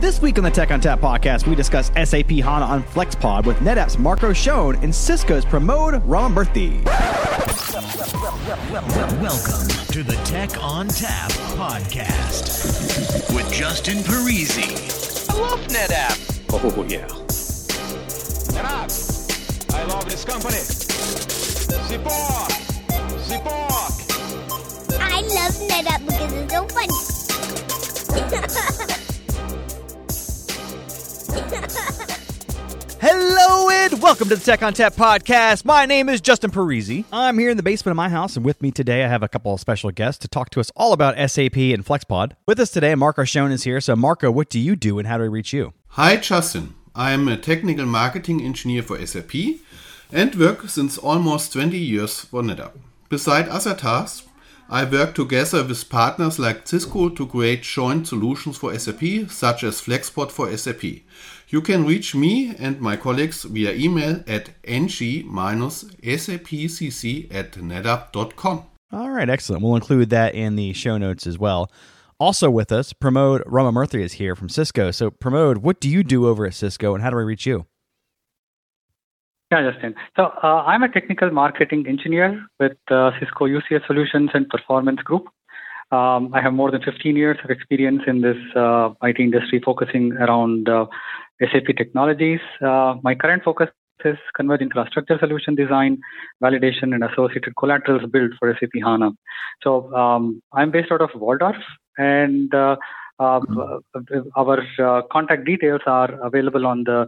This week on the Tech ONTAP podcast, we discuss SAP HANA on FlexPod with NetApp's Marco Schoen and Cisco's Pramod Ramamurthy. Welcome to the Tech ONTAP podcast with Justin Parisi. I love NetApp. Oh, yeah. NetApp. I love this company. Support. Support. I love NetApp because it's so funny. Hello and welcome to the Tech ONTAP podcast. My name is Justin Parisi. I'm here in the basement of my house, and with me today I have a couple of special guests to talk to us all about SAP and FlexPod. With us today, Marco Schoen is here. So, Marco, what do you do and how do we reach you? Hi, Justin. I am a technical marketing engineer for SAP and work since almost 20 years for NetApp. Beside other tasks, I work together with partners like Cisco to create joint solutions for SAP, such as FlexPod for SAP. You can reach me and my colleagues via email at ng-sapcc at netapp.com. All right, excellent. We'll include that in the show notes as well. Also with us, Pramod Ramamurthy is here from Cisco. So, Pramod, what do you do over at Cisco and how do I reach you? Yeah, Justin. So uh, I'm a technical marketing engineer with uh, Cisco UCS Solutions and Performance Group. Um, I have more than 15 years of experience in this uh, IT industry, focusing around uh, SAP technologies. Uh, my current focus is converged infrastructure solution design, validation, and associated collaterals built for SAP HANA. So um, I'm based out of Walldorf, and uh, our contact details are available on the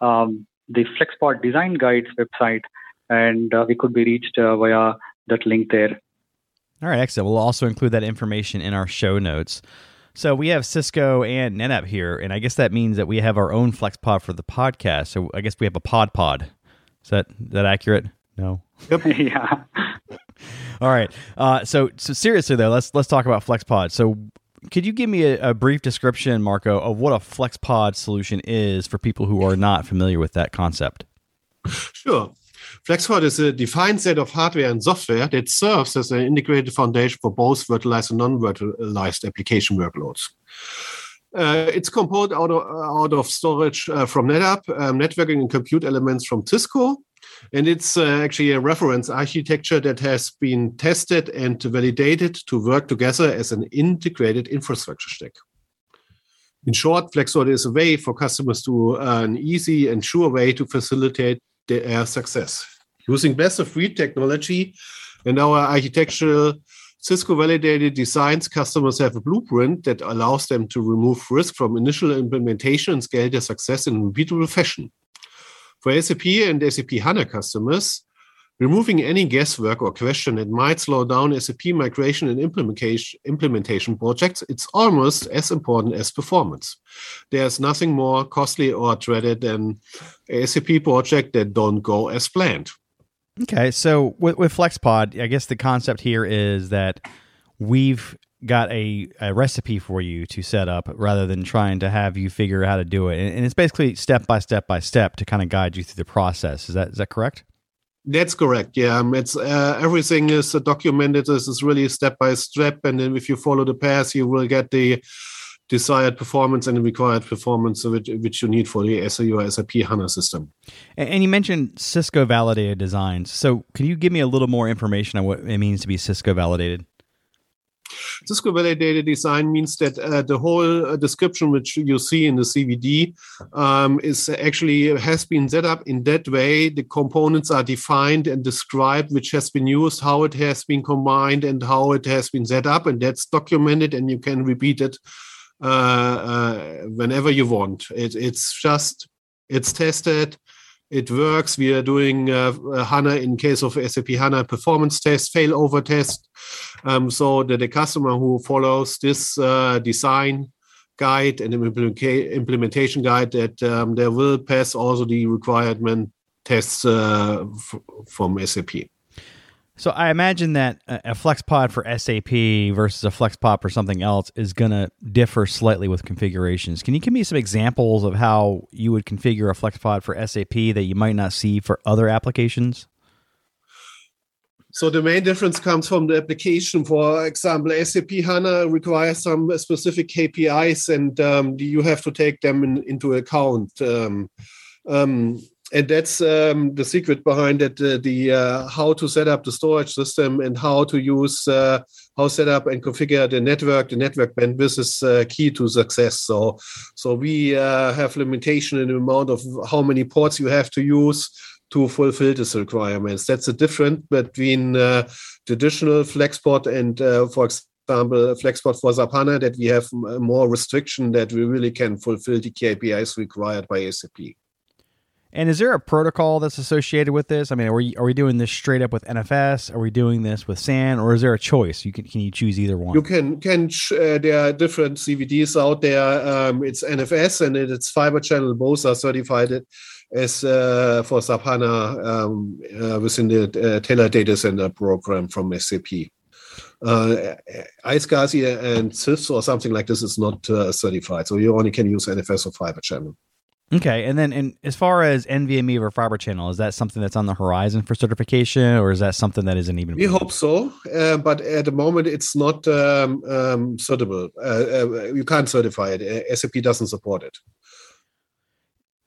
um, the FlexPod Design Guides website, and uh, we could be reached uh, via that link there. All right, excellent. We'll also include that information in our show notes. So we have Cisco and NetApp here, and I guess that means that we have our own FlexPod for the podcast. So I guess we have a pod pod. Is that is that accurate? No. Yep. yeah. All right. Uh, so so seriously though, let's let's talk about FlexPod. So could you give me a, a, brief description, Marco, of what a FlexPod solution is for people who are not familiar with that concept? Sure. FlexPod is a defined set of hardware and software that serves as an integrated foundation for both virtualized and non-virtualized application workloads. Uh, it's composed out of, out of storage uh, from NetApp, um, networking and compute elements from Cisco, and it's uh, actually a reference architecture that has been tested and validated to work together as an integrated infrastructure stack. In short, FlexPod is a way for customers to uh, an easy and sure way to facilitate their success. Using best of breed technology and our architectural Cisco validated designs, customers have a blueprint that allows them to remove risk from initial implementation and scale their success in a repeatable fashion. For SAP and SAP HANA customers, removing any guesswork or question that might slow down SAP migration and implementation, implementation projects, it's almost as important as performance. There's nothing more costly or dreaded than a SAP project that don't go as planned. Okay, so with, with FlexPod, I guess the concept here is that we've got a, a recipe for you to set up rather than trying to have you figure out how to do it. And, and it's basically step by step by step to kind of guide you through the process. Is that is that correct? That's correct. Yeah, um, it's uh, everything is uh, documented. This is really step by step, and then if you follow the path, you will get the desired performance and the required performance which, which you need for the SAU or SAP HANA system. And you mentioned Cisco validated designs. So, can you give me a little more information on what it means to be Cisco validated? Cisco validated design means that uh, the whole uh, description which you see in the CVD um, is actually has been set up in that way. The components are defined and described, which has been used, how it has been combined, and how it has been set up, and that's documented, and you can repeat it whenever you want. It, it's just it's tested it works. We are doing uh, HANA in case of SAP HANA performance test, failover test, um, so that the customer who follows this uh, design guide and implementation guide that um, they will pass also the requirement tests uh, from SAP. So I imagine that a FlexPod for SAP versus a FlexPod for something else is going to differ slightly with configurations. Can you give me some examples of how you would configure a FlexPod for SAP that you might not see for other applications? So the main difference comes from the application. For example, SAP HANA requires some specific KPIs, and um, you have to take them in, into account. Um, um, and that's um, the secret behind it: uh, the uh, how to set up the storage system and how to use uh, how set up and configure the network. The network bandwidth is uh, key to success. So, so we uh, have limitation in the amount of how many ports you have to use to fulfill these requirements. That's the difference between uh, traditional FlexPod and, for example, FlexPod for SAP HANA, that we have more restriction that we really can fulfill the KPIs required by SAP. And is there a protocol that's associated with this? I mean, are we are we doing this straight up with NFS? Are we doing this with SAN, or is there a choice? You can can you choose either one? You can can uh, there are different CVDs out there. Um, it's NFS and it's fiber channel. Both are certified as uh, for SAP HANA um, uh, within the uh, Tailored Data Center program from SAP. Uh, iSCSI and CIFS or something like this is not uh, certified, so you only can use NFS or Fiber Channel. Okay, and then and as far as NVMe or Fiber Channel, is that something that's on the horizon for certification, or is that something that isn't even? We hope so, uh, but at the moment it's not um, um, suitable. Uh, uh, you can't certify it. SAP doesn't support it.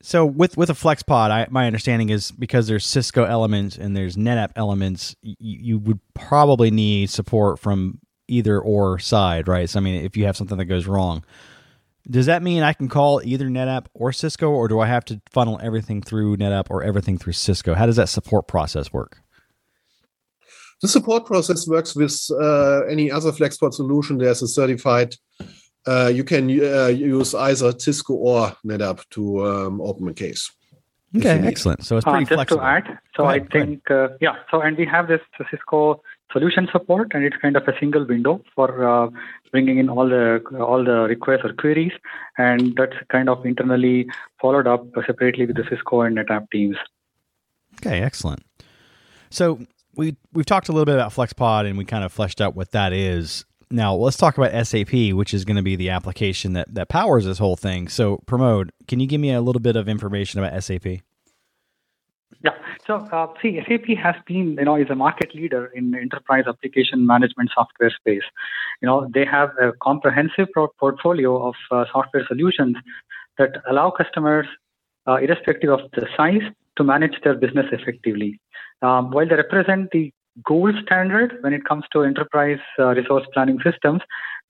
So with with a FlexPod, I, my understanding is because there's Cisco elements and there's NetApp elements, you, you would probably need support from either or side, right? So I mean, if you have something that goes wrong, does that mean I can call either NetApp or Cisco, or do I have to funnel everything through NetApp or everything through Cisco? How does that support process work? The support process works with uh, any other FlexPod solution. There's a certified uh, you can uh, use either Cisco or NetApp to um, open a case. Okay, excellent. So it's pretty uh, just flexible. to add, so ahead, I think uh, yeah. So and we have this Cisco solution support, and it's kind of a single window for uh, bringing in all the all the requests or queries, and that's kind of internally followed up separately with the Cisco and NetApp teams. Okay, excellent. So we we've talked a little bit about FlexPod, and we kind of fleshed out what that is. Now let's talk about SAP, which is going to be the application that, that powers this whole thing. So, Pramod. can you give me a little bit of information about SAP? Yeah. So, uh, see, SAP has been, you know, is a market leader in enterprise application management software space. You know, they have a comprehensive portfolio of uh, software solutions that allow customers, uh, irrespective of the size, to manage their business effectively. Um, while they represent the gold standard when it comes to enterprise uh, resource planning systems,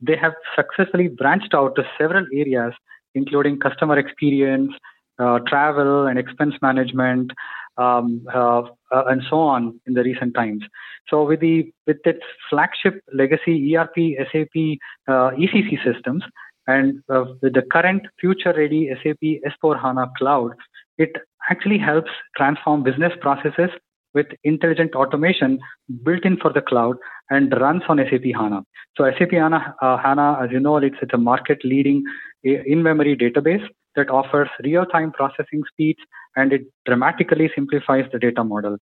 they have successfully branched out to several areas, including customer experience, uh, travel, and expense management, um, uh, uh and so on in the recent times. So, with the with its flagship legacy ERP, SAP, uh, ECC systems, and uh, with the current future-ready SAP S4 HANA Cloud, it actually helps transform business processes with intelligent automation built in for the cloud and runs on SAP HANA. So SAP HANA, uh, HANA as you know, it's, it's a market leading in-memory database that offers real-time processing speeds and it dramatically simplifies the data model.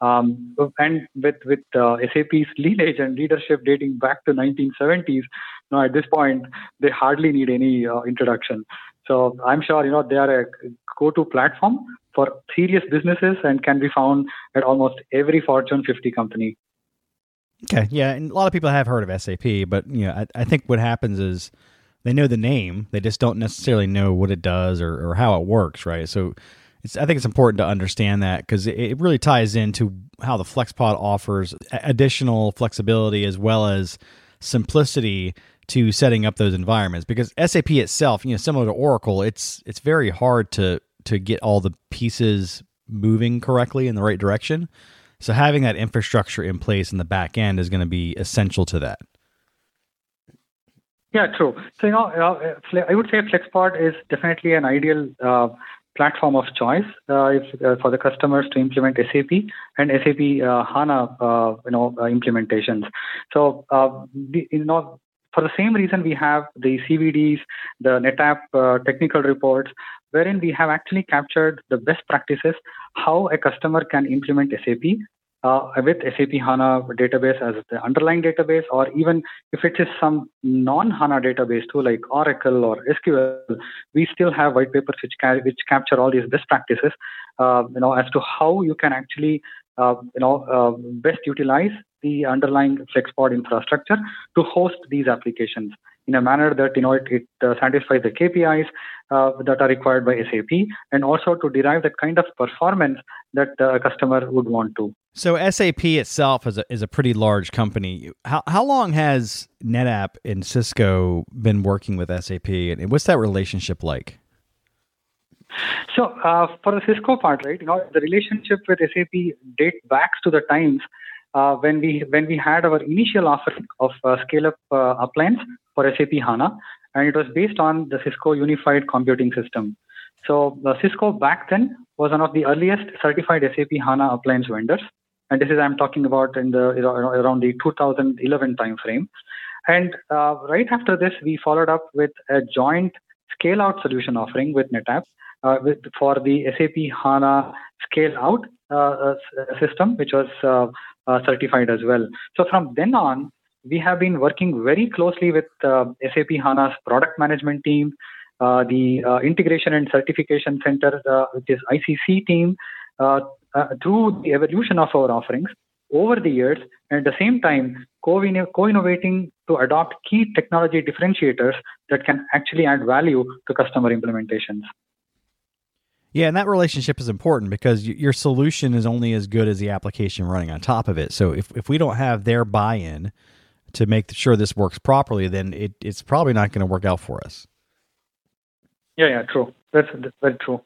Um, and with with uh, SAP's lineage and leadership dating back to 1970s, now at this point they hardly need any uh, introduction. So I'm sure you know they are a go-to platform for serious businesses and can be found at almost every Fortune 50 company. Okay, yeah, and a lot of people have heard of SAP, but you know, I, I think what happens is they know the name, they just don't necessarily know what it does or, or how it works, right? So it's, I think it's important to understand that because it, really ties into how the FlexPod offers additional flexibility as well as simplicity to setting up those environments because SAP itself, you know, similar to Oracle, it's it's very hard to to get all the pieces moving correctly in the right direction. So having that infrastructure in place in the back end is going to be essential to that. Yeah, true. So you know, uh, I would say FlexPod is definitely an ideal uh, platform of choice uh, if, uh, for the customers to implement SAP and SAP uh, HANA, you know, implementations. So the, you know, for the same reason, we have the CVDs, the NetApp uh, technical reports, wherein we have actually captured the best practices, how a customer can implement SAP uh, with SAP HANA database as the underlying database, or even if it is some non-HANA database too, like Oracle or SQL, we still have white papers which, ca- which capture all these best practices, uh, you know, as to how you can actually uh, you know, uh, best utilize the underlying FlexPod infrastructure to host these applications in a manner that you know it, it uh, satisfies the KPIs uh, that are required by SAP, and also to derive that kind of performance that a customer would want to. So SAP itself is a is a pretty large company. How how long has NetApp and Cisco been working with SAP, and what's that relationship like? So uh, for the Cisco part, right, you know, the relationship with SAP dates back to the times uh, when we when we had our initial offering of uh, scale-up uh, appliance for SAP HANA, and it was based on the Cisco Unified Computing System. So Cisco back then was one of the earliest certified SAP HANA appliance vendors, and this is I'm talking about in the you know, around the 2011 timeframe. And uh, right after this, we followed up with a joint scale-out solution offering with NetApp uh, with, for the SAP HANA scale-out uh, system, which was uh, certified as well. So from then on, we have been working very closely with uh, SAP HANA's product management team, uh, the integration and certification center, which is ICC team, Uh, through the evolution of our offerings over the years, and at the same time, co-innovating to adopt key technology differentiators that can actually add value to customer implementations. Yeah, and that relationship is important because your solution is only as good as the application running on top of it. So if, if we don't have their buy in to make sure this works properly, then it, it's probably not going to work out for us. Yeah, yeah, true. That's, that's very true.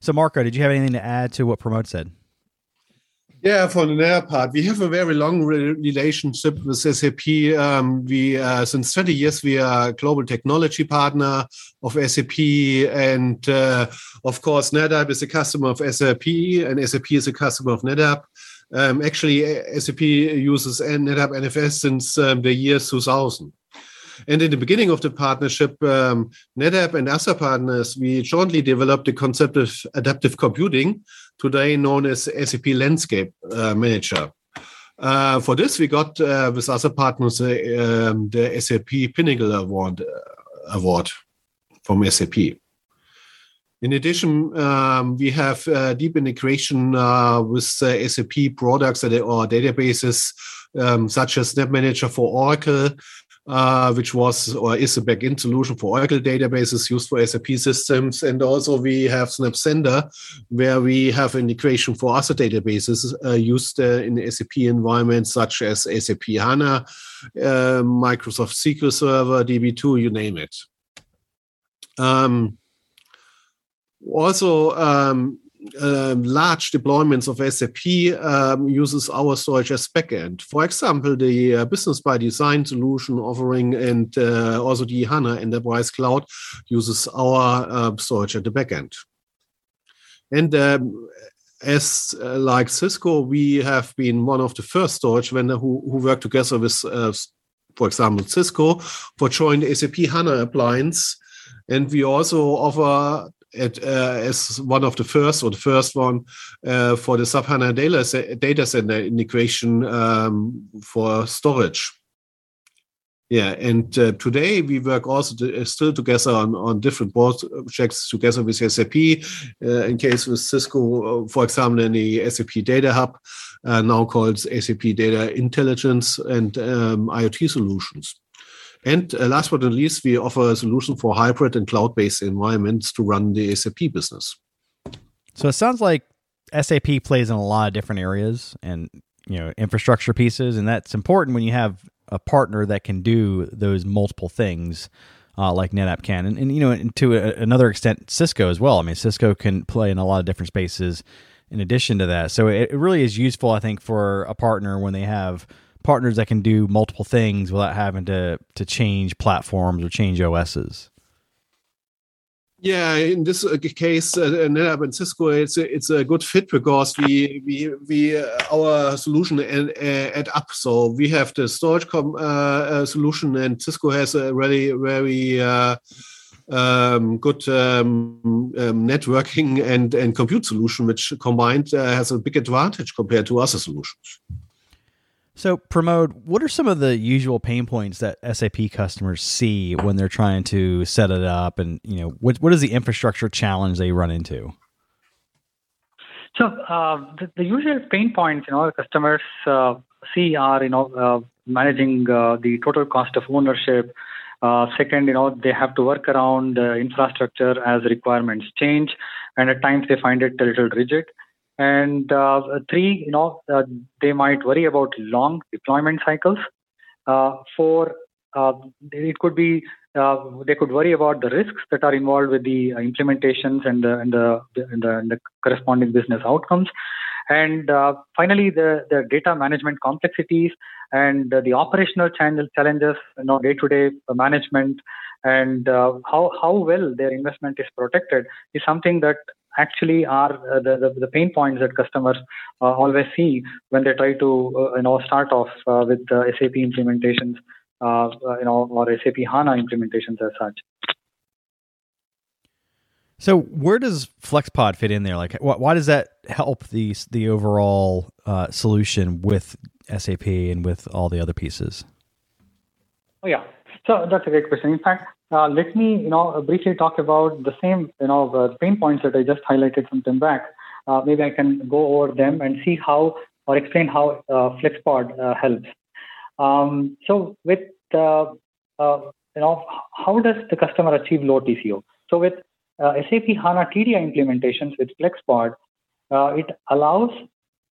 So, Marco, did you have anything to add to what Pramod said? Yeah, for the NetApp part, we have a very long re- relationship with SAP. Um, we uh, since 20 years we are a global technology partner of SAP, and uh, of course NetApp is a customer of SAP, and SAP is a customer of NetApp. Um, actually, SAP uses NetApp NFS since um, the year 2000. And in the beginning of the partnership, um, NetApp and other partners, we jointly developed the concept of adaptive computing, today known as SAP Landscape uh, Manager. Uh, for this, we got uh, with other partners uh, um, the SAP Pinnacle Award, uh, award from SAP. In addition, um, we have uh, deep integration with SAP products or databases um, such as SnapManager for Oracle, uh, which was or is a backend solution for Oracle databases used for SAP systems. And also we have SnapCenter, where we have an integration for other databases uh, used uh, in SAP environments such as SAP HANA, uh, Microsoft SQL Server, DB2, you name it. Um, also, um, um, large deployments of SAP um, uses our storage as backend. For example, the uh, Business by Design solution offering and uh, also the HANA Enterprise Cloud uses our uh, storage at the backend. And um, as uh, like Cisco, we have been one of the first storage vendor who, who worked together with, uh, for example, Cisco for joint SAP HANA appliance. And we also offer at, uh, as one of the first or the first one uh, for the SAP HANA data, center integration um, for storage. Yeah, and uh, today we work also to, uh, still together on, on different projects together with SAP. Uh, in case with Cisco, uh, for example, in the SAP Data Hub, now called SAP Data Intelligence and um, IoT Solutions. And uh, last but not least, we offer a solution for hybrid and cloud based environments to run the SAP business. So it sounds like SAP plays in a lot of different areas and you know infrastructure pieces, and that's important when you have a partner that can do those multiple things. Uh, like NetApp can, and, and you know, and to a, another extent, Cisco as well. I mean, Cisco can play in a lot of different spaces in addition to that. So it, it really is useful, I think, for a partner when they have partners that can do multiple things without having to to change platforms or change OSs. Yeah, in this uh, case, uh, NetApp and Cisco, it's a, it's a good fit because we we we uh, our solution uh, add up. So we have the storage com, uh, uh solution, and Cisco has a really very um, good um, um, networking and and compute solution, which combined has a big advantage compared to other solutions. So, Pramod, what are some of the usual pain points that SAP customers see when they're trying to set it up, and you know, what what is the infrastructure challenge they run into? So uh, the, the, usual pain points, you know, customers uh, see are, you know, uh, managing uh, the total cost of ownership. Uh, second, you know, they have to work around infrastructure as requirements change, and at times they find it a little rigid. And uh, three, you know, they might worry about long deployment cycles. four, it could be uh, they could worry about the risks that are involved with the uh, implementations and the, and the, and the, and the corresponding business outcomes. And uh, finally, the, the data management complexities and the operational challenges, you know, day-to-day management, and uh, how how well their investment is protected is something that actually are uh, the, the, the pain points that customers uh, always see when they try to you know start off with SAP implementations uh, you know, or SAP HANA implementations as such. So where does FlexPod fit in there? Like, wh- why does that help the the overall uh, solution with SAP and with all the other pieces? Oh yeah, so that's a great question. In fact, uh, let me you know briefly talk about the same you know uh, pain points that I just highlighted some time back. Uh, maybe I can go over them and see how or explain how uh, FlexPod uh, helps. Um, so with uh, uh, you know how does the customer achieve low TCO? So with uh, SAP HANA TDI implementations with FlexPod, uh, it allows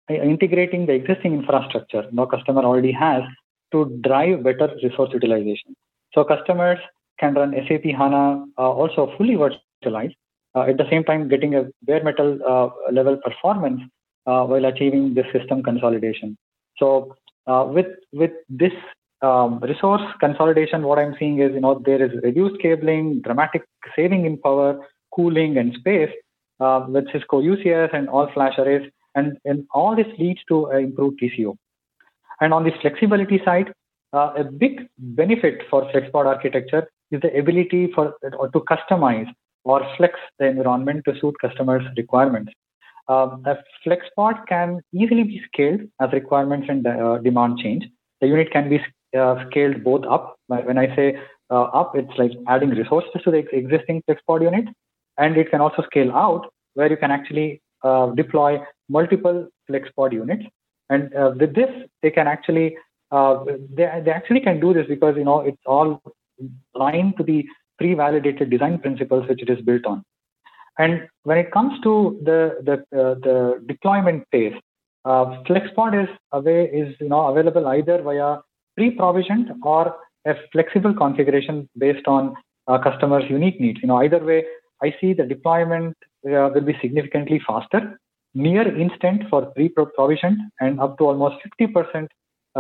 uh, integrating the existing infrastructure no customer already has to drive better resource utilization. So customers can run SAP HANA uh, also fully virtualized, at the same time getting a bare metal level performance while achieving the system consolidation. So uh, with with this um, resource consolidation, what I'm seeing is you know there is reduced cabling, dramatic saving in power, cooling, and space uh, with Cisco UCS and all flash arrays, and, and all this leads to uh, improved TCO. And on the flexibility side, uh, a big benefit for FlexPod architecture is the ability for to customize or flex the environment to suit customers' requirements. Um, a FlexPod can easily be scaled as requirements and uh, demand change. The unit can be uh, scaled both up. When I say uh, up, it's like adding resources to the existing FlexPod unit, and it can also scale out where you can actually uh, deploy multiple FlexPod units. And uh, with this, they can actually uh, they, they actually can do this because you know it's all aligned to the pre-validated design principles which it is built on. And when it comes to the the, uh, the deployment phase, uh, FlexPod is away is you know available either via pre-provisioned or a flexible configuration based on uh, customers' unique needs. You know, either way, I see the deployment uh, will be significantly faster, near instant for pre-provisioned, and up to almost 50% uh,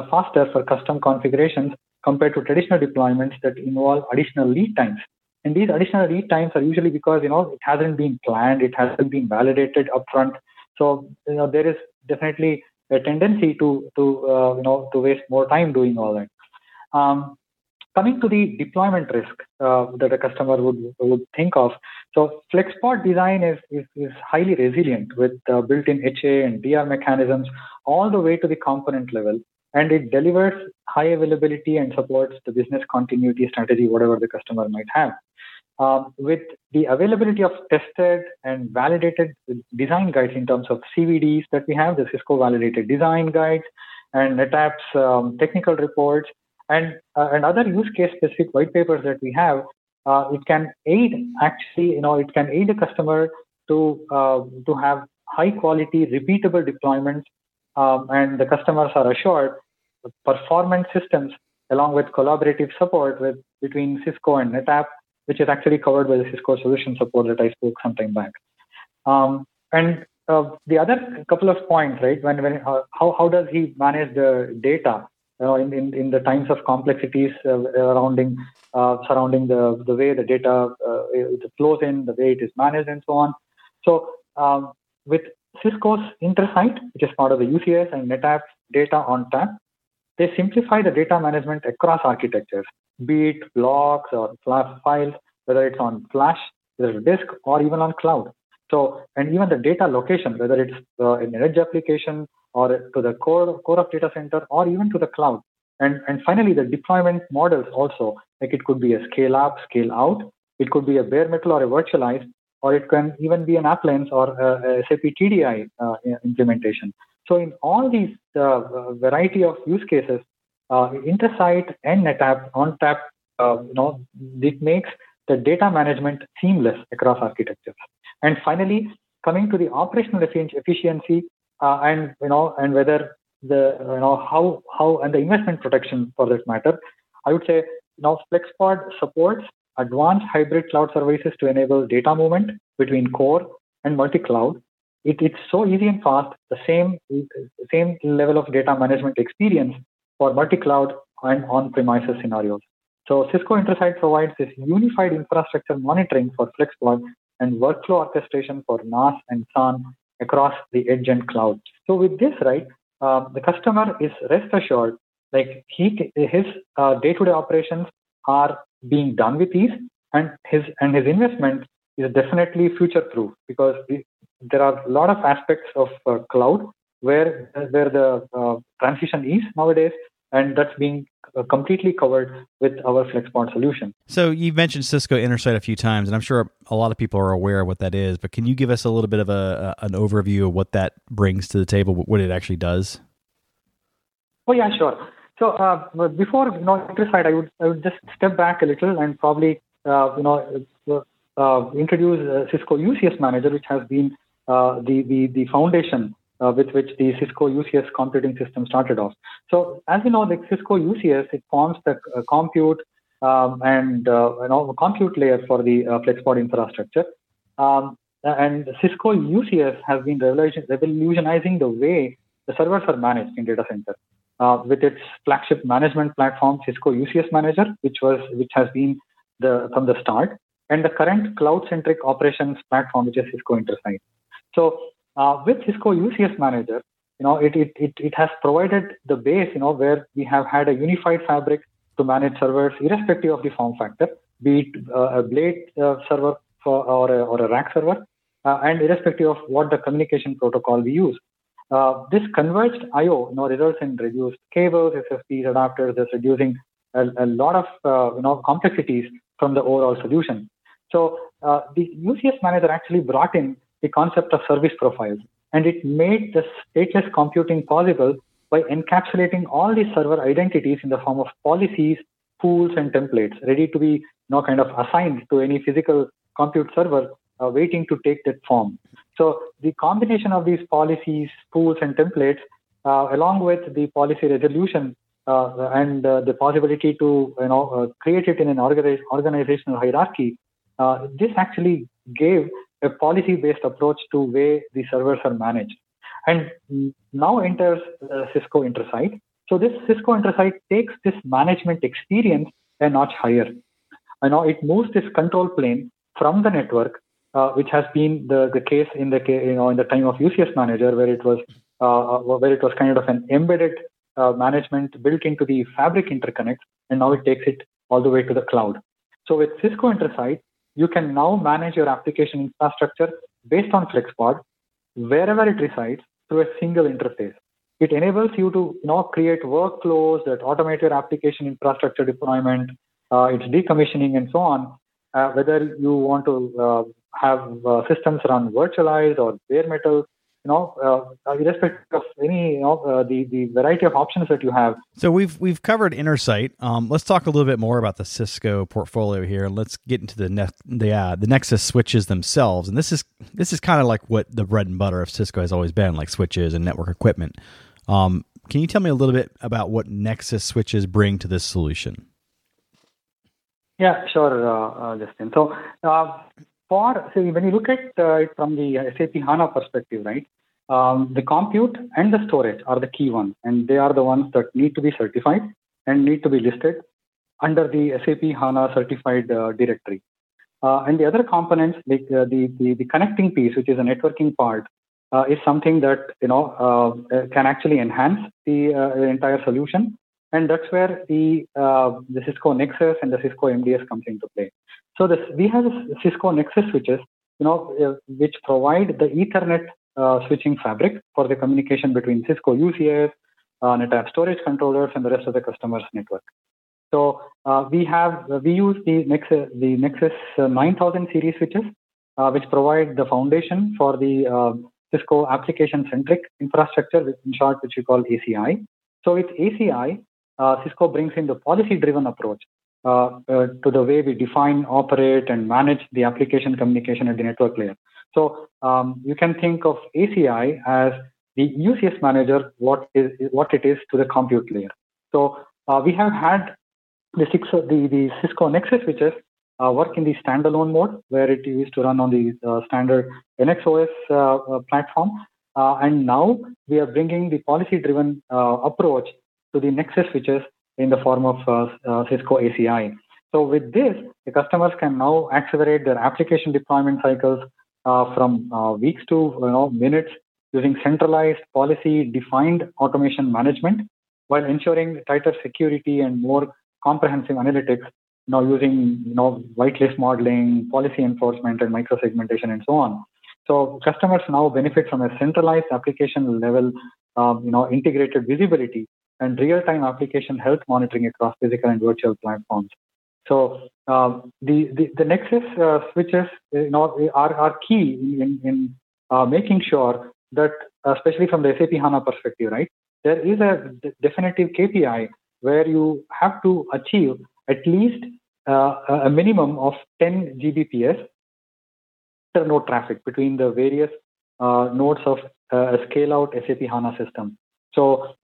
faster for custom configurations compared to traditional deployments that involve additional lead times. And these additional lead times are usually because you know it hasn't been planned, it hasn't been validated upfront. So you know there is definitely a tendency to to uh, you know to waste more time doing all that. Um, coming to the deployment risk uh, that a customer would would think of. So FlexPod design is is, is highly resilient with uh, built-in HA and DR mechanisms all the way to the component level, and it delivers high availability and supports the business continuity strategy, whatever the customer might have. Um, with the availability of tested and validated design guides in terms of CVDs that we have, the Cisco validated design guides and NetApp's um, technical reports and, uh, and other use case specific white papers that we have, uh, it can aid actually, you know, it can aid a customer to, uh, to have high quality, repeatable deployments um, and the customers are assured performance systems along with collaborative support with between Cisco and NetApp which is actually covered by the Cisco solution support that I spoke some time back. Um, and uh, the other couple of points, right? When when uh, how how does he manage the data? You know, in, in, in the times of complexities uh, surrounding uh, surrounding the the way the data uh, flows in, the way it is managed, and so on. So um, with Cisco's Intersight, which is part of the UCS and NetApp data ONTAP, they simplify the data management across architectures be it blocks or files, whether it's on flash, whether it's disk, or even on cloud. So, and even the data location, whether it's uh, in an edge application or to the core, core of data center or even to the cloud. And, and finally, the deployment models also, like it could be a scale up, scale out, it could be a bare metal or a virtualized, or it can even be an appliance or a, a SAP TDI uh, implementation. So in all these uh, variety of use cases, uh, Intersight and NetApp ONTAP, uh, you know, it makes the data management seamless across architectures. And finally, coming to the operational efficiency uh, and you know and whether the you know how how and the investment protection for that matter, I would say now FlexPod supports advanced hybrid cloud services to enable data movement between core and multi-cloud. It, it's so easy and fast, the same same level of data management experience for multi-cloud and on-premises scenarios. So Cisco Intersight provides this unified infrastructure monitoring for FlexPod and workflow orchestration for NAS and SAN across the edge and cloud. So with this, right, uh, the customer is rest assured, like he his uh, day-to-day operations are being done with ease, and his and his investment is definitely future-proof because there are a lot of aspects of uh, cloud where where the uh, transition is nowadays, and that's being uh, completely covered with our FlexPod solution. So you've mentioned Cisco Intersight a few times, and I'm sure a lot of people are aware of what that is. But can you give us a little bit of a, an overview of what that brings to the table, what it actually does? Oh yeah, sure. So uh, before you know Intersight, I would I would just step back a little and probably uh, you know uh, introduce uh, Cisco UCS Manager, which has been the the the foundation uh, with which the Cisco UCS computing system started off. So as you know, the Cisco UCS it forms the uh, compute um, and uh, you compute layer for the uh, FlexPod infrastructure. Um, and Cisco UCS has been revolutionizing the way the servers are managed in data center. Uh, with its flagship management platform, Cisco UCS Manager, which was which has been the from the start, and the current cloud-centric operations platform, which is Cisco Intersight. So uh, with Cisco UCS Manager, you know, it, it, it, it has provided the base, you know, where we have had a unified fabric to manage servers irrespective of the form factor, be it uh, a blade uh, server for, or, a, or a rack server, uh, and irrespective of what the communication protocol we use. Uh, this converged I/O, you know, results in reduced cables, SSPs, adapters, thus reducing a, a lot of uh, you know complexities from the overall solution. So the UCS manager actually brought in the concept of service profiles. And it made the stateless computing possible by encapsulating all these server identities in the form of policies, pools, and templates ready to be you know, kind of assigned to any physical compute server uh, waiting to take that form. So the combination of these policies, pools, and templates, uh, along with the policy resolution uh, and uh, the possibility to you know uh, create it in an organiz- organizational hierarchy, uh, this actually gave a policy-based approach to way the servers are managed. And now enters uh, Cisco Intersight. So this Cisco Intersight takes this management experience a notch higher. I know it moves this control plane from the network, uh, which has been the, the case in the you know in the time of UCS Manager, where it was uh, uh, where it was kind of an embedded uh, management built into the fabric interconnect, and now it takes it all the way to the cloud. So with Cisco Intersight, you can now manage your application infrastructure based on FlexPod wherever it resides through a single interface. It enables you to know, create workflows that automate your application infrastructure deployment, uh, its decommissioning, and so on. Uh, whether you want to uh, have uh, systems run virtualized or bare metal, you know, uh, irrespective of any, you know, uh, the the variety of options that you have. So we've we've covered Intersight. Um, let's talk a little bit more about the Cisco portfolio here. And let's get into the ne- the uh, the Nexus switches themselves. And this is this is kind of like what the bread and butter of Cisco has always been, like switches and network equipment. Um, can you tell me a little bit about what Nexus switches bring to this solution? Yeah, sure, uh, uh Justin. So uh, for when you look at uh, it from the SAP HANA perspective, right? Um, the compute and the storage are the key ones, and they are the ones that need to be certified and need to be listed under the SAP HANA certified uh, directory. Uh, and the other components, like uh, the, the, the connecting piece, which is a networking part, uh, is something that you know uh, can actually enhance the entire solution. And that's where the the Cisco Nexus and the Cisco MDS comes into play. So this, we have Cisco Nexus switches, you know, uh, which provide the Ethernet uh, switching fabric for the communication between Cisco UCS, uh, NetApp storage controllers, and the rest of the customer's network. So uh, we have we use the Nexus the Nexus uh, 9000 series switches, uh, which provide the foundation for the uh, Cisco application-centric infrastructure, in short, which we call ACI. So with ACI, uh, Cisco brings in the policy-driven approach uh, uh, to the way we define, operate, and manage the application communication at the network layer. So um, you can think of ACI as the UCS manager, what is what it is to the compute layer. So uh, we have had the, six, the, the Cisco Nexus switches uh, work in the standalone mode, where it used to run on the uh, standard NXOS platform. And now we are bringing the policy-driven approach to the Nexus switches in the form of uh, uh, Cisco ACI. So with this, the customers can now accelerate their application deployment cycles uh, from weeks to you know, minutes using centralized policy-defined automation management while ensuring tighter security and more comprehensive analytics you using you know whitelist modeling, policy enforcement, and microsegmentation, and so on. So customers now benefit from a centralized application level, um, you know, integrated visibility and real-time application health monitoring across physical and virtual platforms. So uh, the, the, the Nexus uh, switches, you know, are, are key in, in uh, making sure that, especially from the SAP HANA perspective, right, there is a definitive KPI where you have to achieve at least uh, a minimum of 10 Gbps per node traffic between the various uh, nodes of uh, a scale out SAP HANA system. So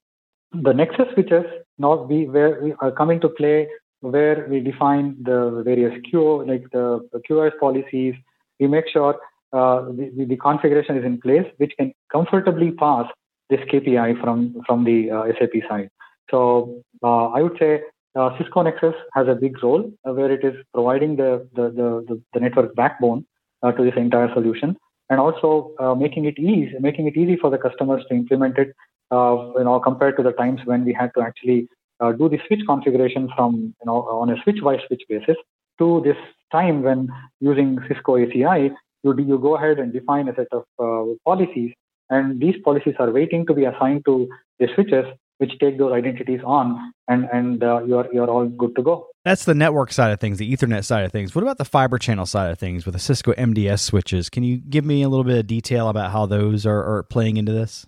the Nexus switches now we where we are coming to play where we define the various QO like the, QoS policies. We make sure uh, the, the, configuration is in place, which can comfortably pass this KPI from from the uh, SAP side. So uh, I would say uh, Cisco Nexus has a big role uh, where it is providing the, the, the, the network backbone uh, to this entire solution and also uh, making it easy, making it easy for the customers to implement it, uh, you know, compared to the times when we had to actually uh, do the switch configuration from, you know, on a switch by switch basis to this time when using Cisco ACI, you, you go ahead and define a set of uh, policies and these policies are waiting to be assigned to the switches which take those identities on and and uh, you're you're all good to go. That's the network side of things the ethernet side of things. What about the fiber channel side of things with the cisco mds switches? Can you give me a little bit of detail about how those are, are playing into this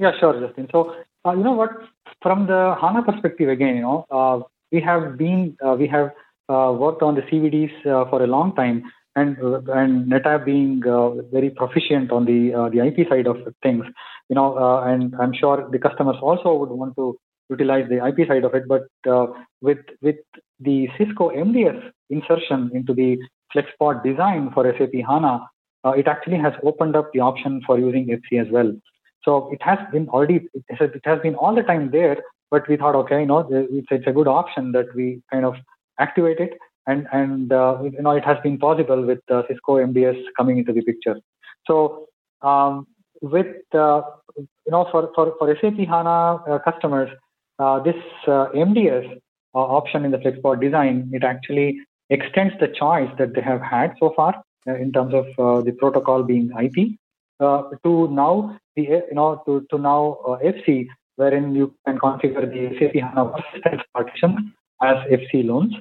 yeah sure justin so uh, you know what from the hana perspective again you know uh, we have been uh, we have uh, worked on the cvds uh, for a long time and and NetApp being uh, very proficient on the the IP side of things, you know, and I'm sure the customers also would want to utilize the IP side of it. But with with the Cisco MDS insertion into the FlexPod design for SAP HANA, it actually has opened up the option for using FC as well. So it has been already it has, been all the time there, but we thought, okay, you know, it's, it's a good option that we kind of activate it and and uh, you know it has been possible with uh, Cisco MDS coming into the picture. So um, with uh, you know for for, for SAP HANA uh, customers, uh, this uh, MDS option in the FlexPod design it actually extends the choice that they have had so far in terms of the protocol being IP to now the you know to to now FC wherein you can configure the SAP HANA partition as FC LUNs.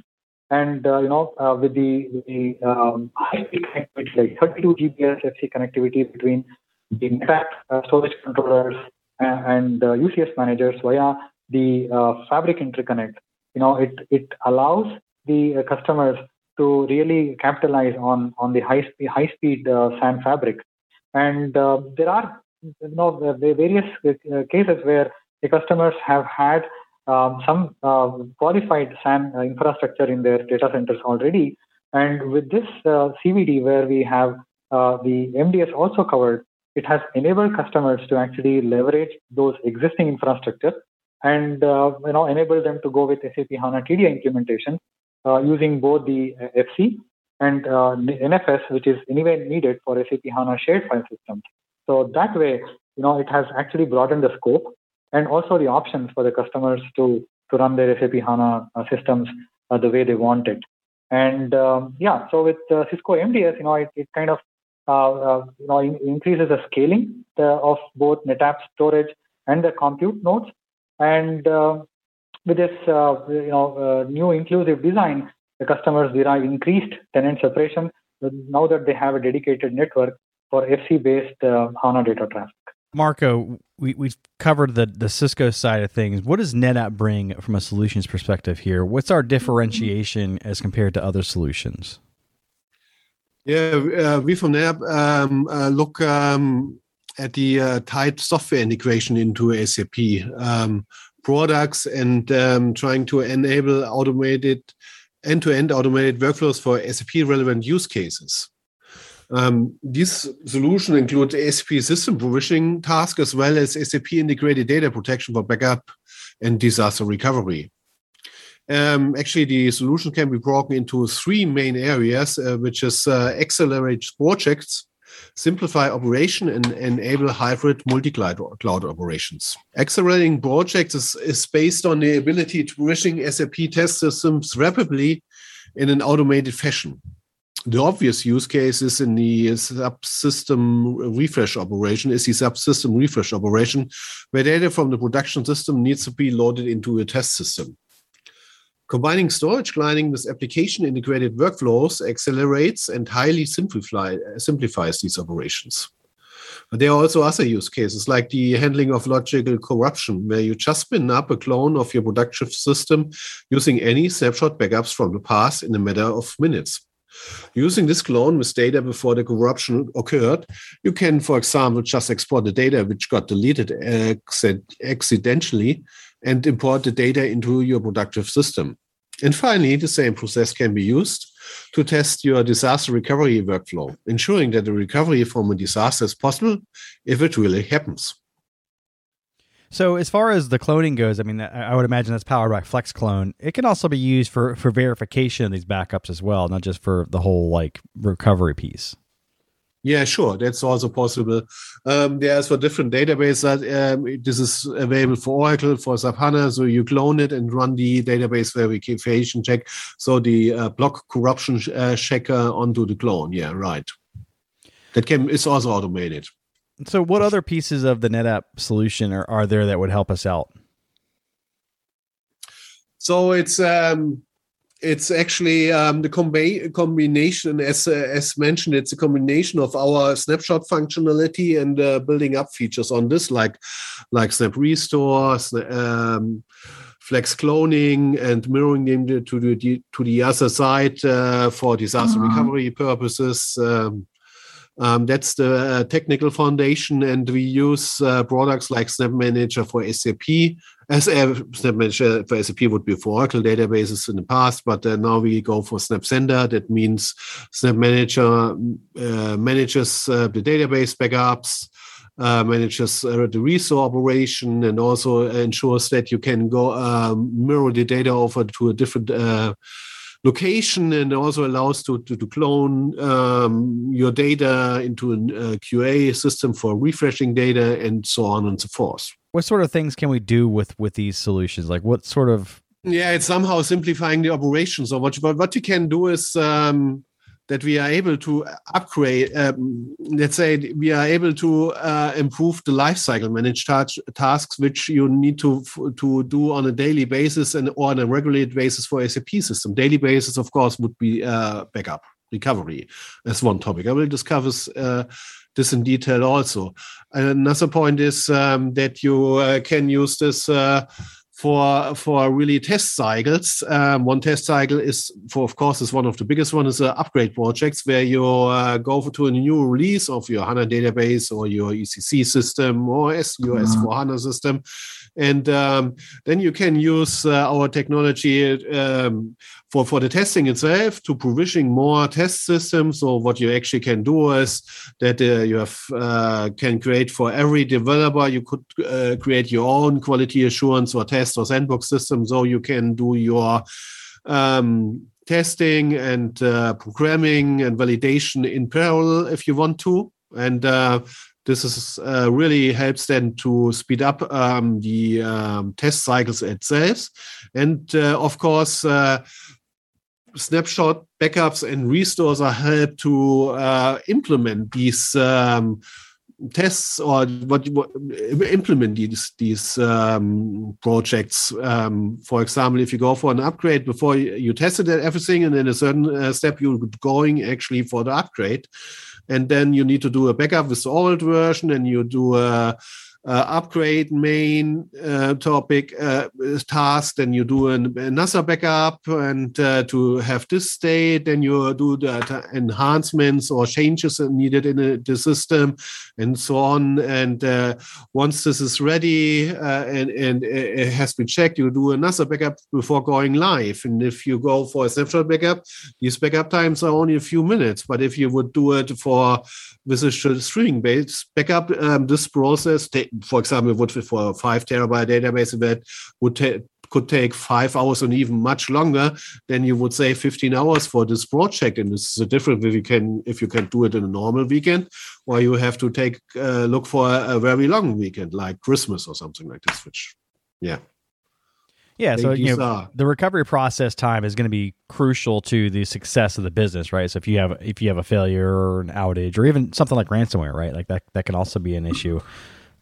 And uh, you know uh, with the, the um, high connectivity like 32 Gbps FC connectivity between the NetApp uh, storage controllers and, and UCS managers via the Fabric interconnect, you know it it allows the customers to really capitalize on on the high speed high speed SAN fabric, and there are you know various cases where the customers have had um, some uh, qualified SAN uh, infrastructure in their data centers already. And with this uh, CVD, where we have uh, the MDS also covered, it has enabled customers to actually leverage those existing infrastructure and uh, you know enable them to go with SAP HANA TDI implementation uh, using both the FC and NFS, which is anyway needed for SAP HANA shared file systems. So that way, you know, it has actually broadened the scope and also the options for the customers to, to run their SAP HANA uh, systems uh, the way they want it. And um, yeah, so with uh, Cisco MDS, you know, it, it kind of uh, uh, you know in, increases the scaling the, of both NetApp storage and the compute nodes. And with this uh, you know new inclusive design, the customers derive increased tenant separation now that they have a dedicated network for FC-based uh, HANA data traffic. Marco, we, we've covered the, the Cisco side of things. What does NetApp bring from a solutions perspective here? What's our differentiation as compared to other solutions? Yeah, uh, we from NetApp um, uh, look um, at the uh, tight software integration into SAP um, products and um, trying to enable automated end-to-end automated workflows for SAP relevant use cases. Um, these solutions include SAP system provisioning tasks as well as SAP integrated data protection for backup and disaster recovery. Um, actually, the solution can be broken into three main areas, uh, which is uh, accelerate projects, simplify operation, and enable hybrid multi-cloud cloud operations. Accelerating projects is, is based on the ability to provision SAP test systems rapidly in an automated fashion the obvious use case is in the subsystem refresh operation is the subsystem refresh operation where data from the production system needs to be loaded into a test system combining storage cloning with application integrated workflows accelerates and highly simplify, simplifies these operations but there are also other use cases like the handling of logical corruption, where you just spin up a clone of your production system using any snapshot backups from the past in a matter of minutes. Using this clone with data before the corruption occurred, you can, for example, just export the data which got deleted accidentally and import the data into your productive system. And finally, the same process can be used to test your disaster recovery workflow, ensuring that the recovery from a disaster is possible if it really happens. So as far as the cloning goes, I mean, I would imagine that's powered by FlexClone. It can also be used for for verification of these backups as well, not just for the whole like recovery piece. Yeah, sure, that's also possible. Um, there's for different databases. Um, this is available for Oracle, for SAP HANA. So you clone it and run the database verification check. So the uh, block corruption uh, checker onto the clone. Yeah, right. That can is also automated. So, what other pieces of the NetApp solution are, are there that would help us out? So it's um, it's actually um, the combi- combination, as uh, as mentioned, it's a combination of our snapshot functionality and uh, building up features on this, like like SnapRestore, um, Flex cloning, and mirroring them to the to the other side uh, for disaster uh-huh. recovery purposes. Um, um, that's the uh, technical foundation, and we use uh, products like Snap Manager for SAP. As uh, Snap Manager for SAP would be for Oracle databases in the past, but uh, now we go for SnapCenter. That means Snap Manager uh, manages uh, the database backups. manages the restore operation and also ensures that you can go um, mirror the data over to a different location and also allows to, to, to clone um, your data into a uh, QA system for refreshing data and so on and so forth. What sort of things can we do with with these solutions? Like what sort of yeah, it's somehow simplifying the operations. So what you, what you can do is um, that we are able to upgrade, um, let's say we are able to uh, improve the lifecycle managed tasks, which you need to to do on a daily basis and or on a regulated basis for SAP system. Daily basis, of course, would be uh, backup recovery as one topic. I will discuss uh, this in detail also. Another point is um, that you uh, can use this uh, for for really test cycles. Um, one test cycle is for, of course, is one of the biggest one is uh, upgrade projects where you uh, go to a new release of your HANA database or your ECC system or your S4 mm-hmm. HANA system, and um, then you can use uh, our technology um, for, for the testing itself to provisioning more test systems. So what you actually can do is that uh, you have uh, can create for every developer, you could uh, create your own quality assurance or test or sandbox system. So you can do your um, testing and uh, programming and validation in parallel if you want to. And uh, this is uh, really helps then to speed up um, the um, test cycles itself. And uh, of course, uh, snapshot backups and restores are help to uh, implement these um, tests or what, what implement these these um, projects. Um, for example, if you go for an upgrade before you, you tested everything, and then a certain uh, step you're going actually for the upgrade, and then you need to do a backup with the old version, and you do a upgrade main uh, topic uh, task, then you do an, another backup, and uh, to have this state, then you do the enhancements or changes needed in the system, and so on. And uh, once this is ready uh, and, and it has been checked, you do another backup before going live. And if you go for a snapshot backup, these backup times are only a few minutes. But if you would do it for with a streaming based backup, um, this process for example, would for a five terabyte database event would take could take five hours and even much longer, then you would say 15 hours for this project. And this is a different if you can if you can do it in a normal weekend, or you have to take uh, look for a, a, very long weekend like Christmas or something like this. Which, yeah. Yeah, so you know, the recovery process time is going to be crucial to the success of the business, right? So if you have if you have a failure or an outage or even something like ransomware, right? Like that that can also be an issue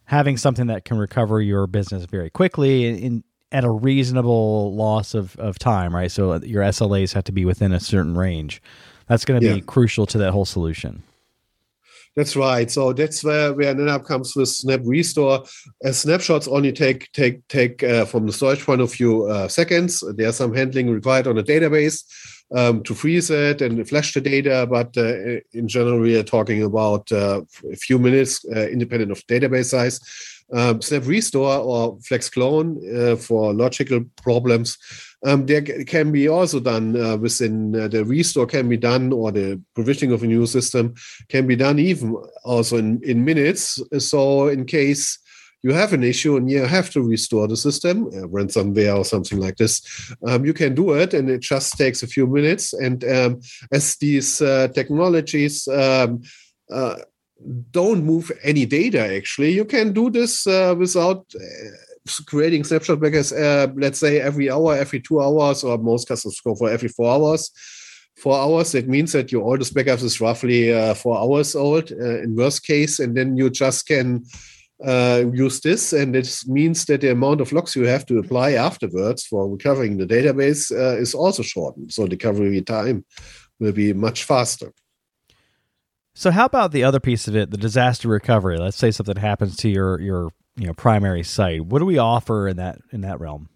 having something that can recover your business very quickly in, in at a reasonable loss of, of time, right? So your SLAs have to be within a certain range. That's going to yeah. be crucial to that whole solution. That's right. So that's where where NetApp comes with SnapRestore. Uh, snapshots only take take take uh, from the storage point of view uh, seconds. There's some handling required on a database um, to freeze it and flash the data. But uh, in general, we are talking about uh, a few minutes, uh, independent of database size. Um, SnapRestore or FlexClone uh, for logical problems. Um, there can be also done uh, within uh, the restore can be done or the provisioning of a new system can be done even also in, in minutes. So in case you have an issue and you have to restore the system, uh, ransomware or something like this, um, you can do it and it just takes a few minutes. And um, as these uh, technologies um, uh, don't move any data, actually, you can do this uh, without uh, creating snapshot backups, uh, let's say every hour, every two hours, or most customers go for every four hours four hours. That means that your oldest backup is roughly uh, four hours old uh, in worst case, and then you just can uh, use this, and it means that the amount of logs you have to apply afterwards for recovering the database uh, is also shortened. So the recovery time will be much faster. So how about the other piece of it, the disaster recovery? Let's say something happens to your your you know primary site. What do we offer in that in that realm?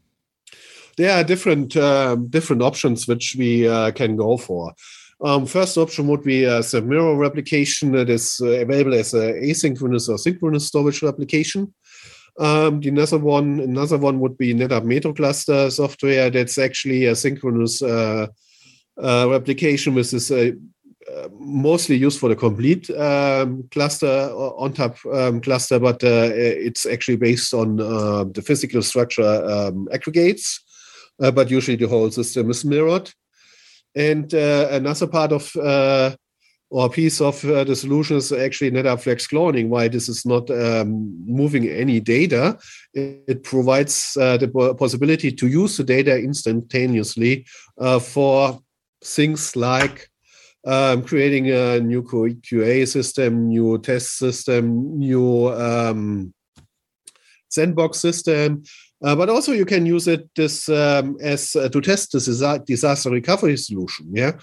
There are different um, different options which we uh, can go for. Um, first option would be as a mirror replication that is uh, available as an asynchronous or synchronous storage replication. Um, the another one, another one would be NetApp MetroCluster software that's actually a synchronous uh, uh, replication, which is uh, uh, mostly used for the complete um, cluster on top um, cluster, but uh, it's actually based on the physical structure um, aggregates. but usually the whole system is mirrored. And uh, another part of uh, or piece of uh, the solution is actually NetApp Flex cloning. Why this is not um, moving any data, it, provides the possibility to use the data instantaneously for things like um, creating a new QA system, new test system, new um, sandbox system, uh, but also you can use it this um, as uh, to test this disaster recovery solution. Yeah.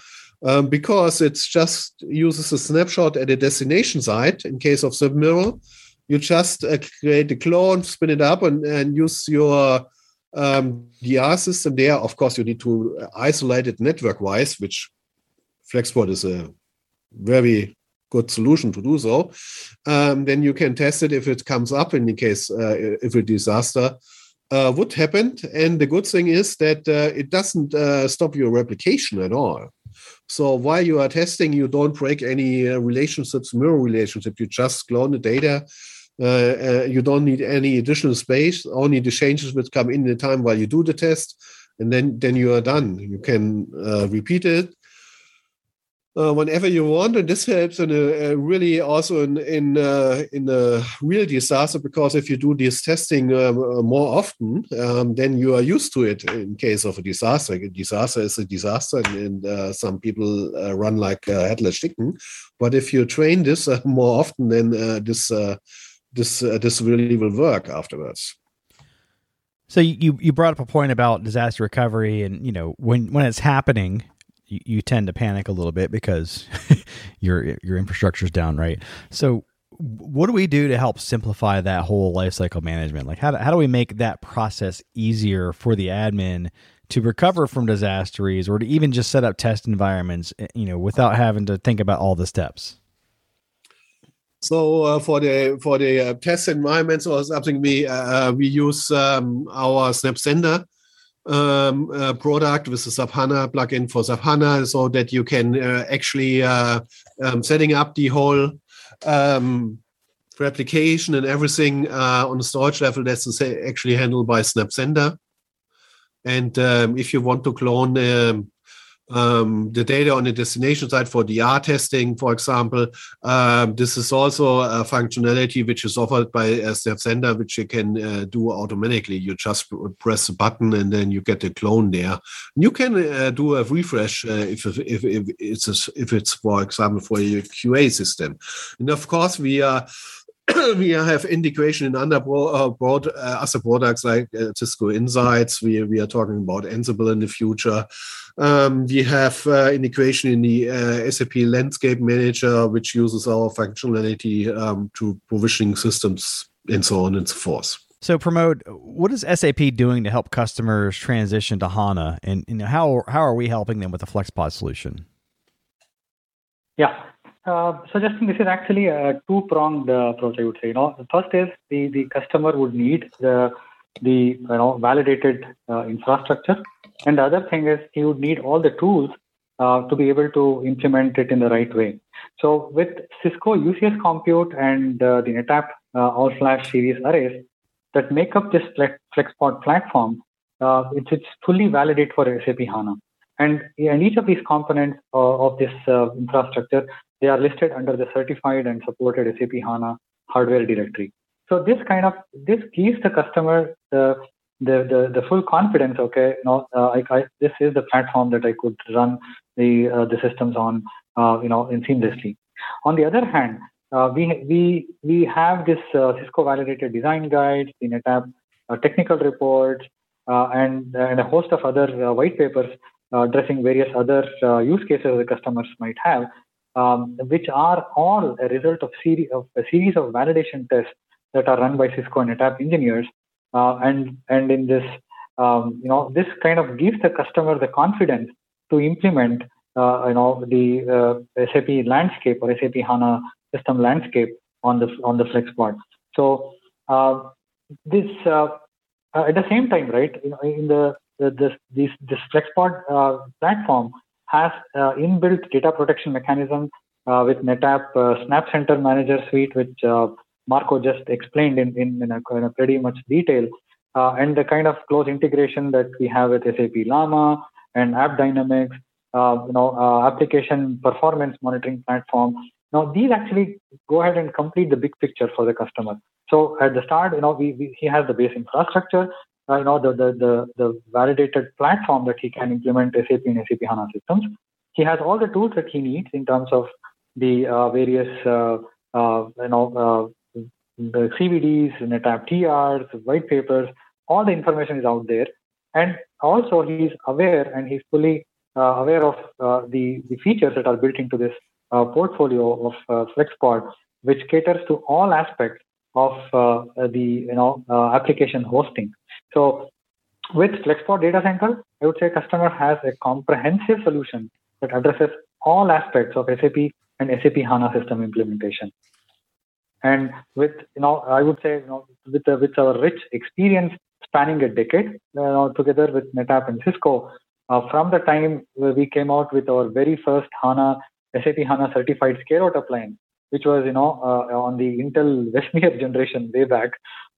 Um, because it just uses a snapshot at a destination site in case of SnapMirror. You just uh, create a clone, spin it up, and, and use your um, DR system there. Of course, you need to isolate it network wise, which FlexPod is a very good solution to do so. Um, then you can test it if it comes up in the case uh, if a disaster uh, would happen. And the good thing is that uh, it doesn't uh, stop your replication at all. So while you are testing, you don't break any uh, relationships, mirror relationship. You just clone the data. Uh, uh, you don't need any additional space. Only the changes would come in the time while you do the test, and then then you are done. You can repeat it uh, whenever you want, and this helps in a, a really also in in uh, in a real disaster because if you do this testing um, uh, more often, um, then you are used to it. In case of a disaster, a disaster is a disaster, and, and uh, some people uh, run like headless chicken. But if you train this uh, more often, then this this this really will work afterwards. So you you brought up a point about disaster recovery, and you know when when it's happening, you, you tend to panic a little bit because your your infrastructure is down, right? So what do we do to help simplify that whole lifecycle management? Like how do, how do we make that process easier for the admin to recover from disasters or to even just set up test environments, eh, you know, without having to think about all the steps? So uh, for the for the uh, test environments or something, we uh, we use um, our SnapCenter um, uh, product with the SAP HANA plugin for SAP HANA, so that you can uh, actually uh, um, setting up the whole um, replication and everything on the storage level. That's actually handled by SnapCenter. And um, if you want to clone um, the data on the destination side for DR testing, for example. Um, this is also a functionality which is offered by uh, SnapCenter, which you can uh, do automatically. You just press a button and then you get a clone there. You can uh, do a refresh uh, if, if, if, it's a, if it's for example for your QA system. And of course, we are we have integration in other uh, broad, uh, other products like uh, Cisco Insights. We, we are talking about Ansible in the future. Um, we have uh, integration in the uh, SAP Landscape Manager, which uses our functionality um, to provisioning systems and so on and so forth. So, Pramod what is SAP doing to help customers transition to HANA, and you know, how how are we helping them with the FlexPod solution? Yeah, uh, so Justin, this is actually a two-pronged uh, approach. I would say. You know, the first is the the customer would need the the you know validated uh, infrastructure, and the other thing is he would need all the tools uh, to be able to implement it in the right way. So with Cisco UCS Compute and uh, the NetApp uh, All Flash series arrays that make up this FlexPod platform, it's it's fully validated for SAP HANA. And, and each of these components of this infrastructure they are listed under the certified and supported SAP HANA hardware directory. So this kind of this gives the customer the the the, the full confidence. Okay, know, uh, I, I, this is the platform that I could run the uh, the systems on, uh, you know, seamlessly. On the other hand, uh, we we we have this uh, Cisco validated design guide, the NetApp uh, technical reports, and and a host of other white papers addressing various other use cases the customers might have um, which are all a result of, series of a series of validation tests that are run by Cisco and NetApp engineers. Uh, and and in this, um, you know, this kind of gives the customer the confidence to implement, uh, you know, the uh, SAP landscape or SAP HANA system landscape on the on the FlexPod. So uh, this uh, uh, at the same time, right? You know, in the, the this this this FlexPod platform has uh, inbuilt data protection mechanism uh, with NetApp uh, SnapCenter Manager Suite, which Marco just explained in, in, in, a, in a pretty much detail, and the kind of close integration that we have with SAP LaMa and AppDynamics, you know, application performance monitoring platform. Now, these actually go ahead and complete the big picture for the customer. So at the start, you know, we, we, he has the base infrastructure uh, you know the, the, the the validated platform that he can implement SAP and SAP HANA systems. He has all the tools that he needs in terms of the uh, various uh, uh you know uh, the CVDs, NetApp TRs, white papers. All the information is out there, and also he's aware and he's fully uh, aware of the the features that are built into this portfolio of FlexPod, which caters to all aspects of uh, the you know uh, application hosting. So with FlexPod Data Center, I would say customer has a comprehensive solution that addresses all aspects of SAP and SAP HANA system implementation. And with, you know, I would say, you know, with, the, with our rich experience spanning a decade, you know, together with NetApp and Cisco, uh, from the time we came out with our very first HANA, SAP HANA certified scale-out appliance, which was, you know, uh, on the Intel Westmere generation way back,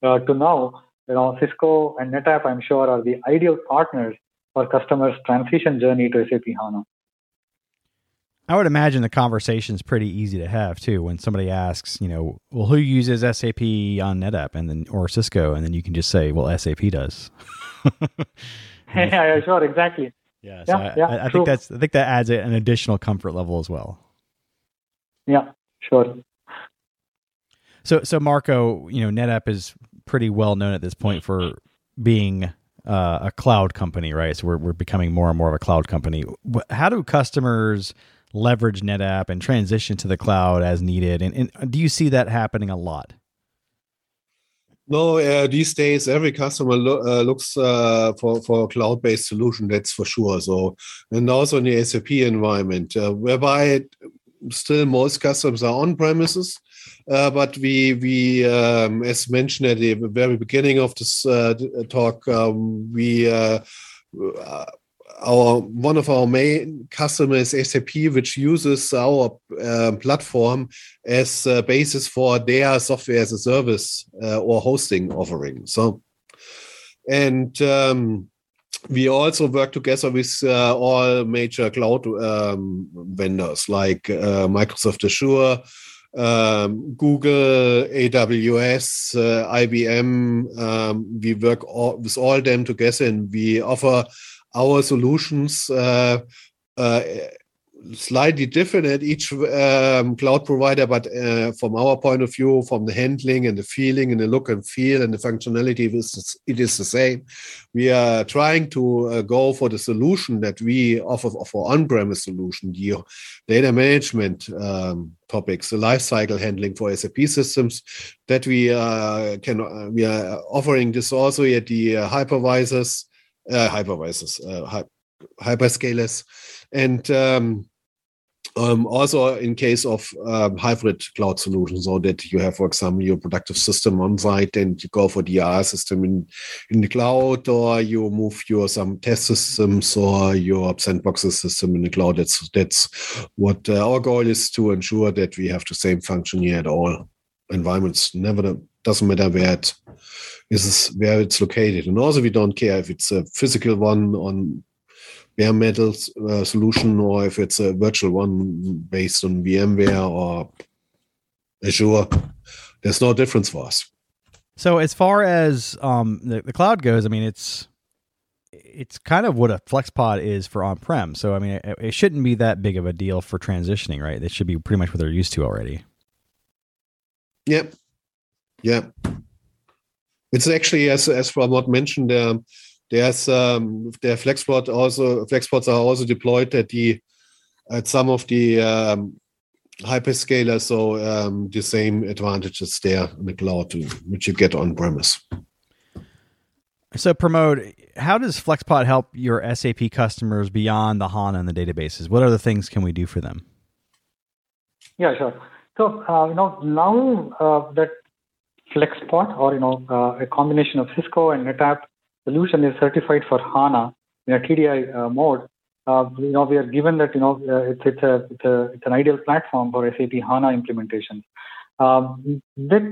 uh, to now, you know, Cisco and NetApp, I'm sure, are the ideal partners for customers' transition journey to SAP HANA. I would imagine the conversation is pretty easy to have too. When somebody asks, you know, well, who uses SAP on NetApp and then or Cisco, and then you can just say, well, SAP does. yeah, yeah, sure, exactly. Yeah, so Yeah, I, yeah, I, I think that's I think that adds an additional comfort level as well. Yeah, sure. So so Marco, you know, NetApp is pretty well known at this point for being uh, a cloud company, right? So we're we're becoming more and more of a cloud company. How do customers leverage NetApp and transition to the cloud as needed? And, and do you see that happening a lot? No, uh, these days every customer lo- uh, looks uh, for for a cloud-based solution. That's for sure. So, and also in the SAP environment, uh, whereby still most customers are on premises, uh, but we we um, as mentioned at the very beginning of this uh, talk, um, we. Uh, uh, our one of our main customers SAP, which uses our uh, platform as a basis for their software as a service uh, or hosting offering. So, and um, we also work together with uh, all major cloud um, vendors like uh, Microsoft Azure, um, Google, AWS, uh, IBM. Um, we work all, with all them together, and we offer our solutions uh, uh, slightly different at each um, cloud provider, but uh, from our point of view, from the handling and the feeling and the look and feel and the functionality, it is, it is the same. We are trying to uh, go for the solution that we offer for on-premise solution, the data management um, topics, the lifecycle handling for SAP systems, that we uh, can uh, we are offering this also at the uh, hypervisors uh, hypervisors, hy- hyperscalers, and um, um, also in case of um, hybrid cloud solutions, so that you have, for example, your productive system on site and you go for the IR system in, in the cloud, or you move your some test systems or your sandboxes system in the cloud. That's that's what uh, our goal is to ensure that we have the same function here at all environments. Never doesn't matter where it is where it's located, and also we don't care if it's a physical one on bare metal uh, solution or if it's a virtual one based on VMware or Azure. There's no difference for us. So as far as um, the, the cloud goes, I mean, it's it's kind of what a FlexPod is for on-prem. So I mean, it, it shouldn't be that big of a deal for transitioning, right? It should be pretty much what they're used to already. Yep. Yeah. It's actually as as Pramod mentioned, um, there's um, their FlexPod also FlexPods are also deployed at the at some of the um, hyperscalers, so um, the same advantages there in the cloud, which you get on premise. So Pramod. How does FlexPod help your SAP customers beyond the HANA and the databases? What other things can we do for them? Yeah, sure. So uh, you know now uh, that FlexPod or you know uh, a combination of Cisco and NetApp solution is certified for HANA in a TDI uh, mode. Uh, you know we are given that you know uh, it's it's a, it's a it's an ideal platform for SAP HANA implementation. Um, with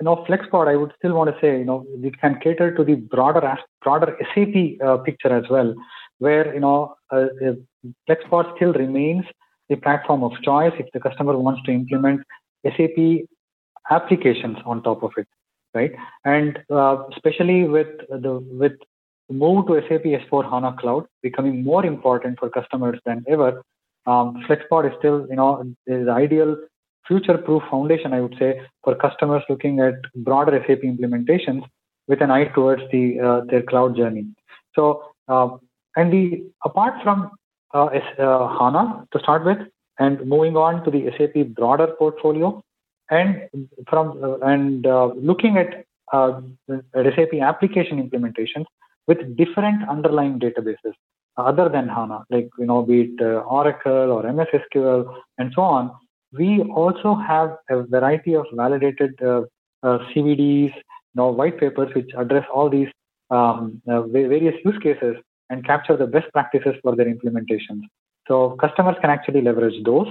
you know FlexPod, I would still want to say you know it can cater to the broader broader SAP uh, picture as well, where you know uh, FlexPod still remains the platform of choice if the customer wants to implement SAP applications on top of it, right? And uh, especially with the with move to SAP S4 HANA Cloud becoming more important for customers than ever, um, FlexPod is still you know is the ideal future-proof foundation, I would say, for customers looking at broader SAP implementations with an eye towards the uh, their cloud journey. So, uh, and the apart from uh, uh, HANA to start with, and moving on to the SAP broader portfolio, and from uh, and looking at uh, SAP application implementations with different underlying databases other than HANA, like you know, be it uh, Oracle or MS SQL and so on. We also have a variety of validated uh, CVDs, know, white papers which address all these um, various use cases and capture the best practices for their implementations. So customers can actually leverage those.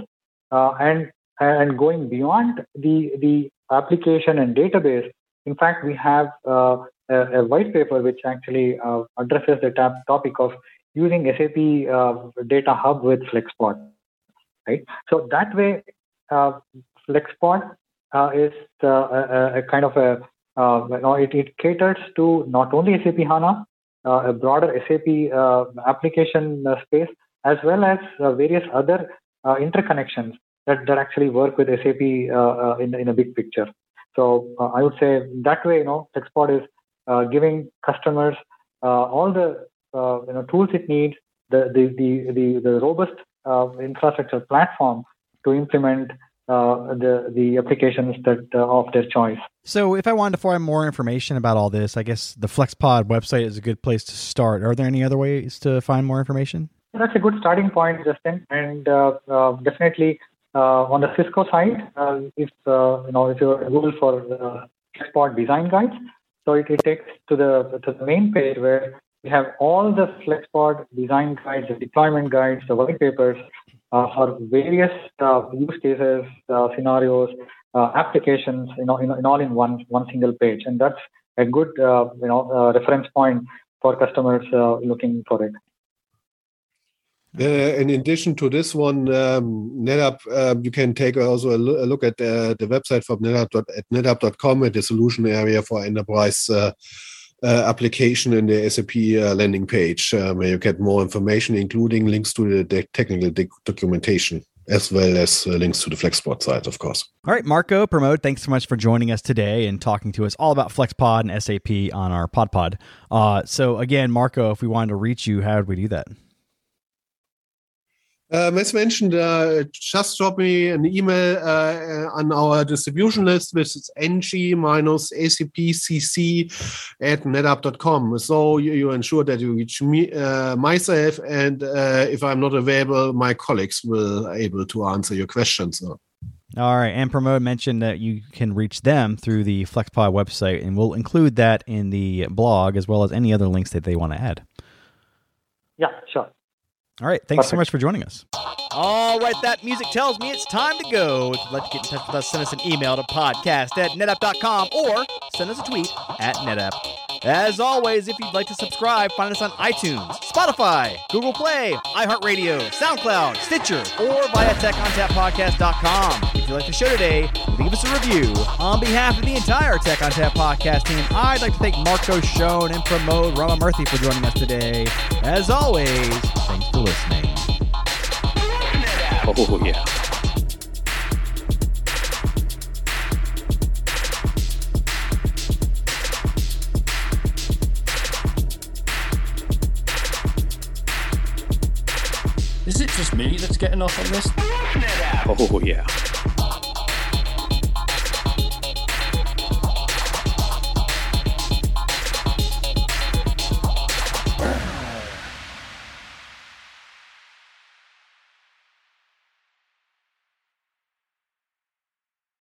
Uh, and and going beyond the the application and database, in fact, we have uh, a, a white paper which actually uh, addresses the topic of using SAP uh, Data Hub with FlexPod. right? So that way, uh, FlexPod uh, is uh, a, a, kind of a you know, it, it caters to not only SAP HANA, a broader SAP application space, as well as various other interconnections that, that actually work with SAP in, in a big picture. So I would say that way, you know, FlexPod is giving customers all the you know tools it needs, the the the the, the robust infrastructure platform to implement uh, the the applications that uh, of their choice. So, if I wanted to find more information about all this, I guess the FlexPod website is a good place to start. Are there any other ways to find more information? That's a good starting point, Justin, and uh, uh definitely uh, Uh, on the Cisco side, uh, if uh, you know if you Google for FlexPod design guides, so it, it takes to the to the main page where we have all the FlexPod design guides, the deployment guides, the white papers, uh, for various uh, use cases, uh, scenarios, applications, you know, in, in, all in one one single page, and that's a good you know reference point for customers looking for it. Uh, in addition to this one, um, NetApp, uh, you can take also a, look at uh, the website from NetApp at NetApp.com at the solution area for enterprise uh, application in the SAP uh, landing page uh, where you get more information, including links to the technical documentation as well as uh, links to the FlexPod site, of course. All right, Marco, Pramod. thanks so much for joining us today and talking to us all about FlexPod and SAP on our PodPod. Uh, so, again, Marco, if we wanted to reach you, how would we do that? Um, as mentioned, uh, just drop me an email uh, on our distribution list, which is ng-acpcc at netapp.com. So you, you, ensure that you reach me, uh, myself, and uh, if I'm not available, my colleagues will able to answer your questions. All right. And Pramod mentioned that you can reach them through the FlexPod website, and we'll include that in the blog as well as any other links that they want to add. Yeah, sure. All right. Thanks Perfect. so much for joining us. All right. That music tells me it's time to go. If you'd like to get in touch with us, send us an email to podcast at netapp.com or send us a tweet at netapp. As always, if you'd like to subscribe, find us on iTunes, Spotify, Google Play, iHeartRadio, SoundCloud, Stitcher, or via TechOnTapPodcast.com. If you like the show today, leave us a review. On behalf of the entire Tech ONTAP podcast team, I'd like to thank Marco Schoen and Pramod Ramamurthy for joining us today. As always, thanks for listening. Oh, yeah. Is it just me that's getting off on this? Oh, yeah.